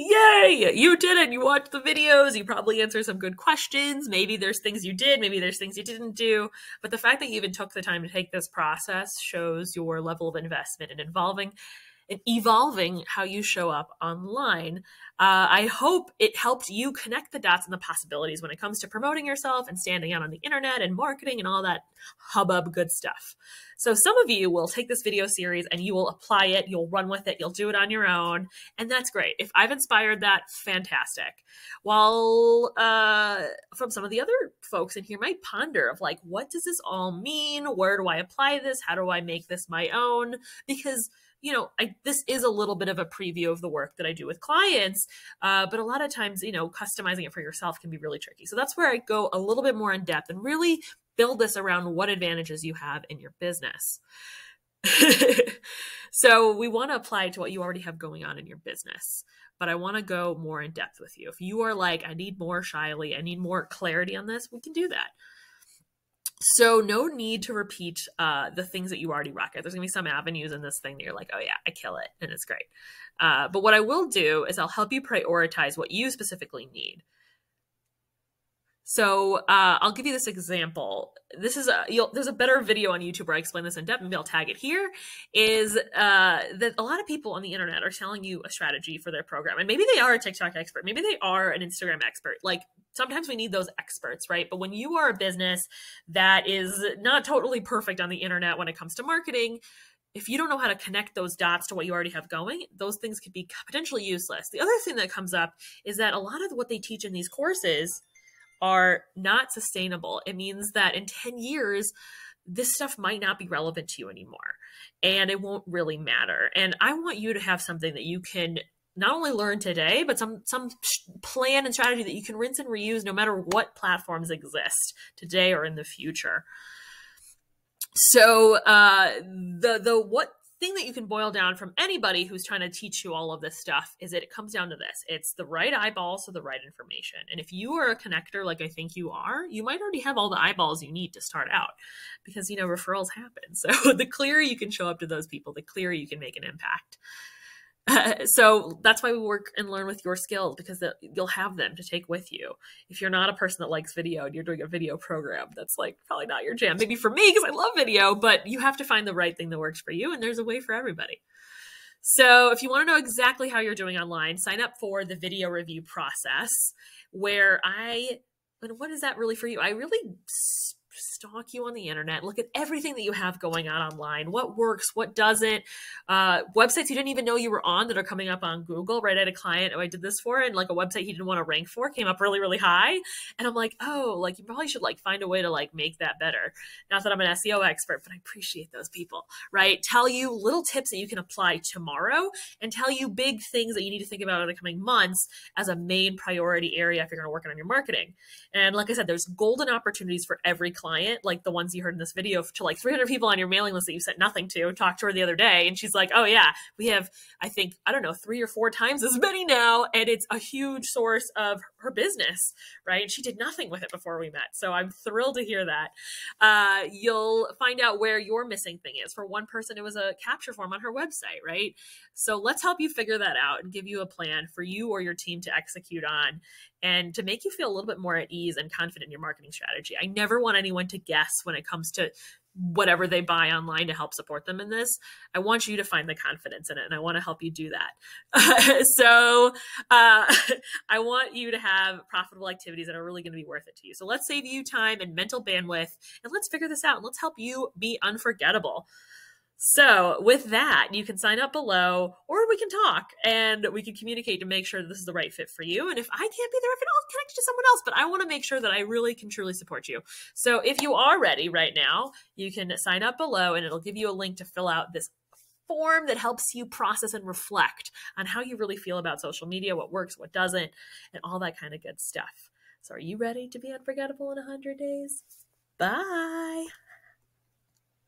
Yay! You did it. You watched the videos. You probably answered some good questions. Maybe there's things you did. Maybe there's things you didn't do. But the fact that you even took the time to take this process shows your level of investment in involving and evolving how you show up online. Uh, I hope it helped you connect the dots and the possibilities when it comes to promoting yourself and standing out on the internet and marketing and all that hubbub good stuff. So, some of you will take this video series and you will apply it, you'll run with it, you'll do it on your own, and that's great. If I've inspired that, fantastic. While uh, from some of the other folks in here might ponder of like, what does this all mean? Where do I apply this? How do I make this my own? Because you know, I, this is a little bit of a preview of the work that I do with clients, uh, but a lot of times, you know, customizing it for yourself can be really tricky. So that's where I go a little bit more in depth and really build this around what advantages you have in your business. so we want to apply to what you already have going on in your business but i want to go more in depth with you if you are like i need more shyly i need more clarity on this we can do that so no need to repeat uh, the things that you already rock at. There's gonna be some avenues in this thing that you're like, oh yeah, I kill it, and it's great. Uh, but what I will do is I'll help you prioritize what you specifically need. So uh, I'll give you this example. This is a there's a better video on YouTube where I explain this in depth. Maybe I'll tag it here. Is uh, that a lot of people on the internet are telling you a strategy for their program, and maybe they are a TikTok expert, maybe they are an Instagram expert. Like sometimes we need those experts, right? But when you are a business that is not totally perfect on the internet when it comes to marketing, if you don't know how to connect those dots to what you already have going, those things could be potentially useless. The other thing that comes up is that a lot of what they teach in these courses are not sustainable. It means that in 10 years, this stuff might not be relevant to you anymore and it won't really matter. And I want you to have something that you can not only learn today, but some some plan and strategy that you can rinse and reuse no matter what platforms exist today or in the future. So uh, the the what thing that you can boil down from anybody who's trying to teach you all of this stuff is that it comes down to this. It's the right eyeballs to the right information. And if you are a connector like i think you are you might already have all the eyeballs you need to start out because you know referrals happen. So the clearer you can show up to those people the clearer you can make an impact so that's why we work and learn with your skills because the, you'll have them to take with you. If you're not a person that likes video and you're doing a video program, that's like probably not your jam. Maybe for me, because I love video, but you have to find the right thing that works for you, and there's a way for everybody. So if you want to know exactly how you're doing online, sign up for the video review process where I, and what is that really for you? I really stalk you on the internet, look at everything that you have going on online, what works, what doesn't, uh, websites you didn't even know you were on that are coming up on Google. Right, I had a client who I did this for, and like a website he didn't want to rank for came up really, really high, and I'm like, oh, like you probably should like find a way to like make that better. Not that I'm an SEO expert, but I appreciate those people. Right, tell you little tips that you can apply tomorrow, and tell you big things that you need to think about in the coming months as a main priority area if you're going to work on your marketing. And like I said, there's golden opportunities for every client like the ones you heard in this video, to like 300 people on your mailing list that you sent nothing to. Talked to her the other day, and she's like, "Oh yeah, we have, I think, I don't know, three or four times as many now, and it's a huge source of her business, right? And she did nothing with it before we met, so I'm thrilled to hear that. Uh, you'll find out where your missing thing is. For one person, it was a capture form on her website, right? So let's help you figure that out and give you a plan for you or your team to execute on and to make you feel a little bit more at ease and confident in your marketing strategy. I never want anyone to guess when it comes to whatever they buy online to help support them in this. I want you to find the confidence in it and I want to help you do that. so, uh, I want you to have profitable activities that are really going to be worth it to you. So, let's save you time and mental bandwidth and let's figure this out and let's help you be unforgettable. So, with that, you can sign up below, or we can talk and we can communicate to make sure this is the right fit for you. And if I can't be there, if it all connects to someone else, but I want to make sure that I really can truly support you. So, if you are ready right now, you can sign up below and it'll give you a link to fill out this form that helps you process and reflect on how you really feel about social media, what works, what doesn't, and all that kind of good stuff. So, are you ready to be unforgettable in 100 days? Bye.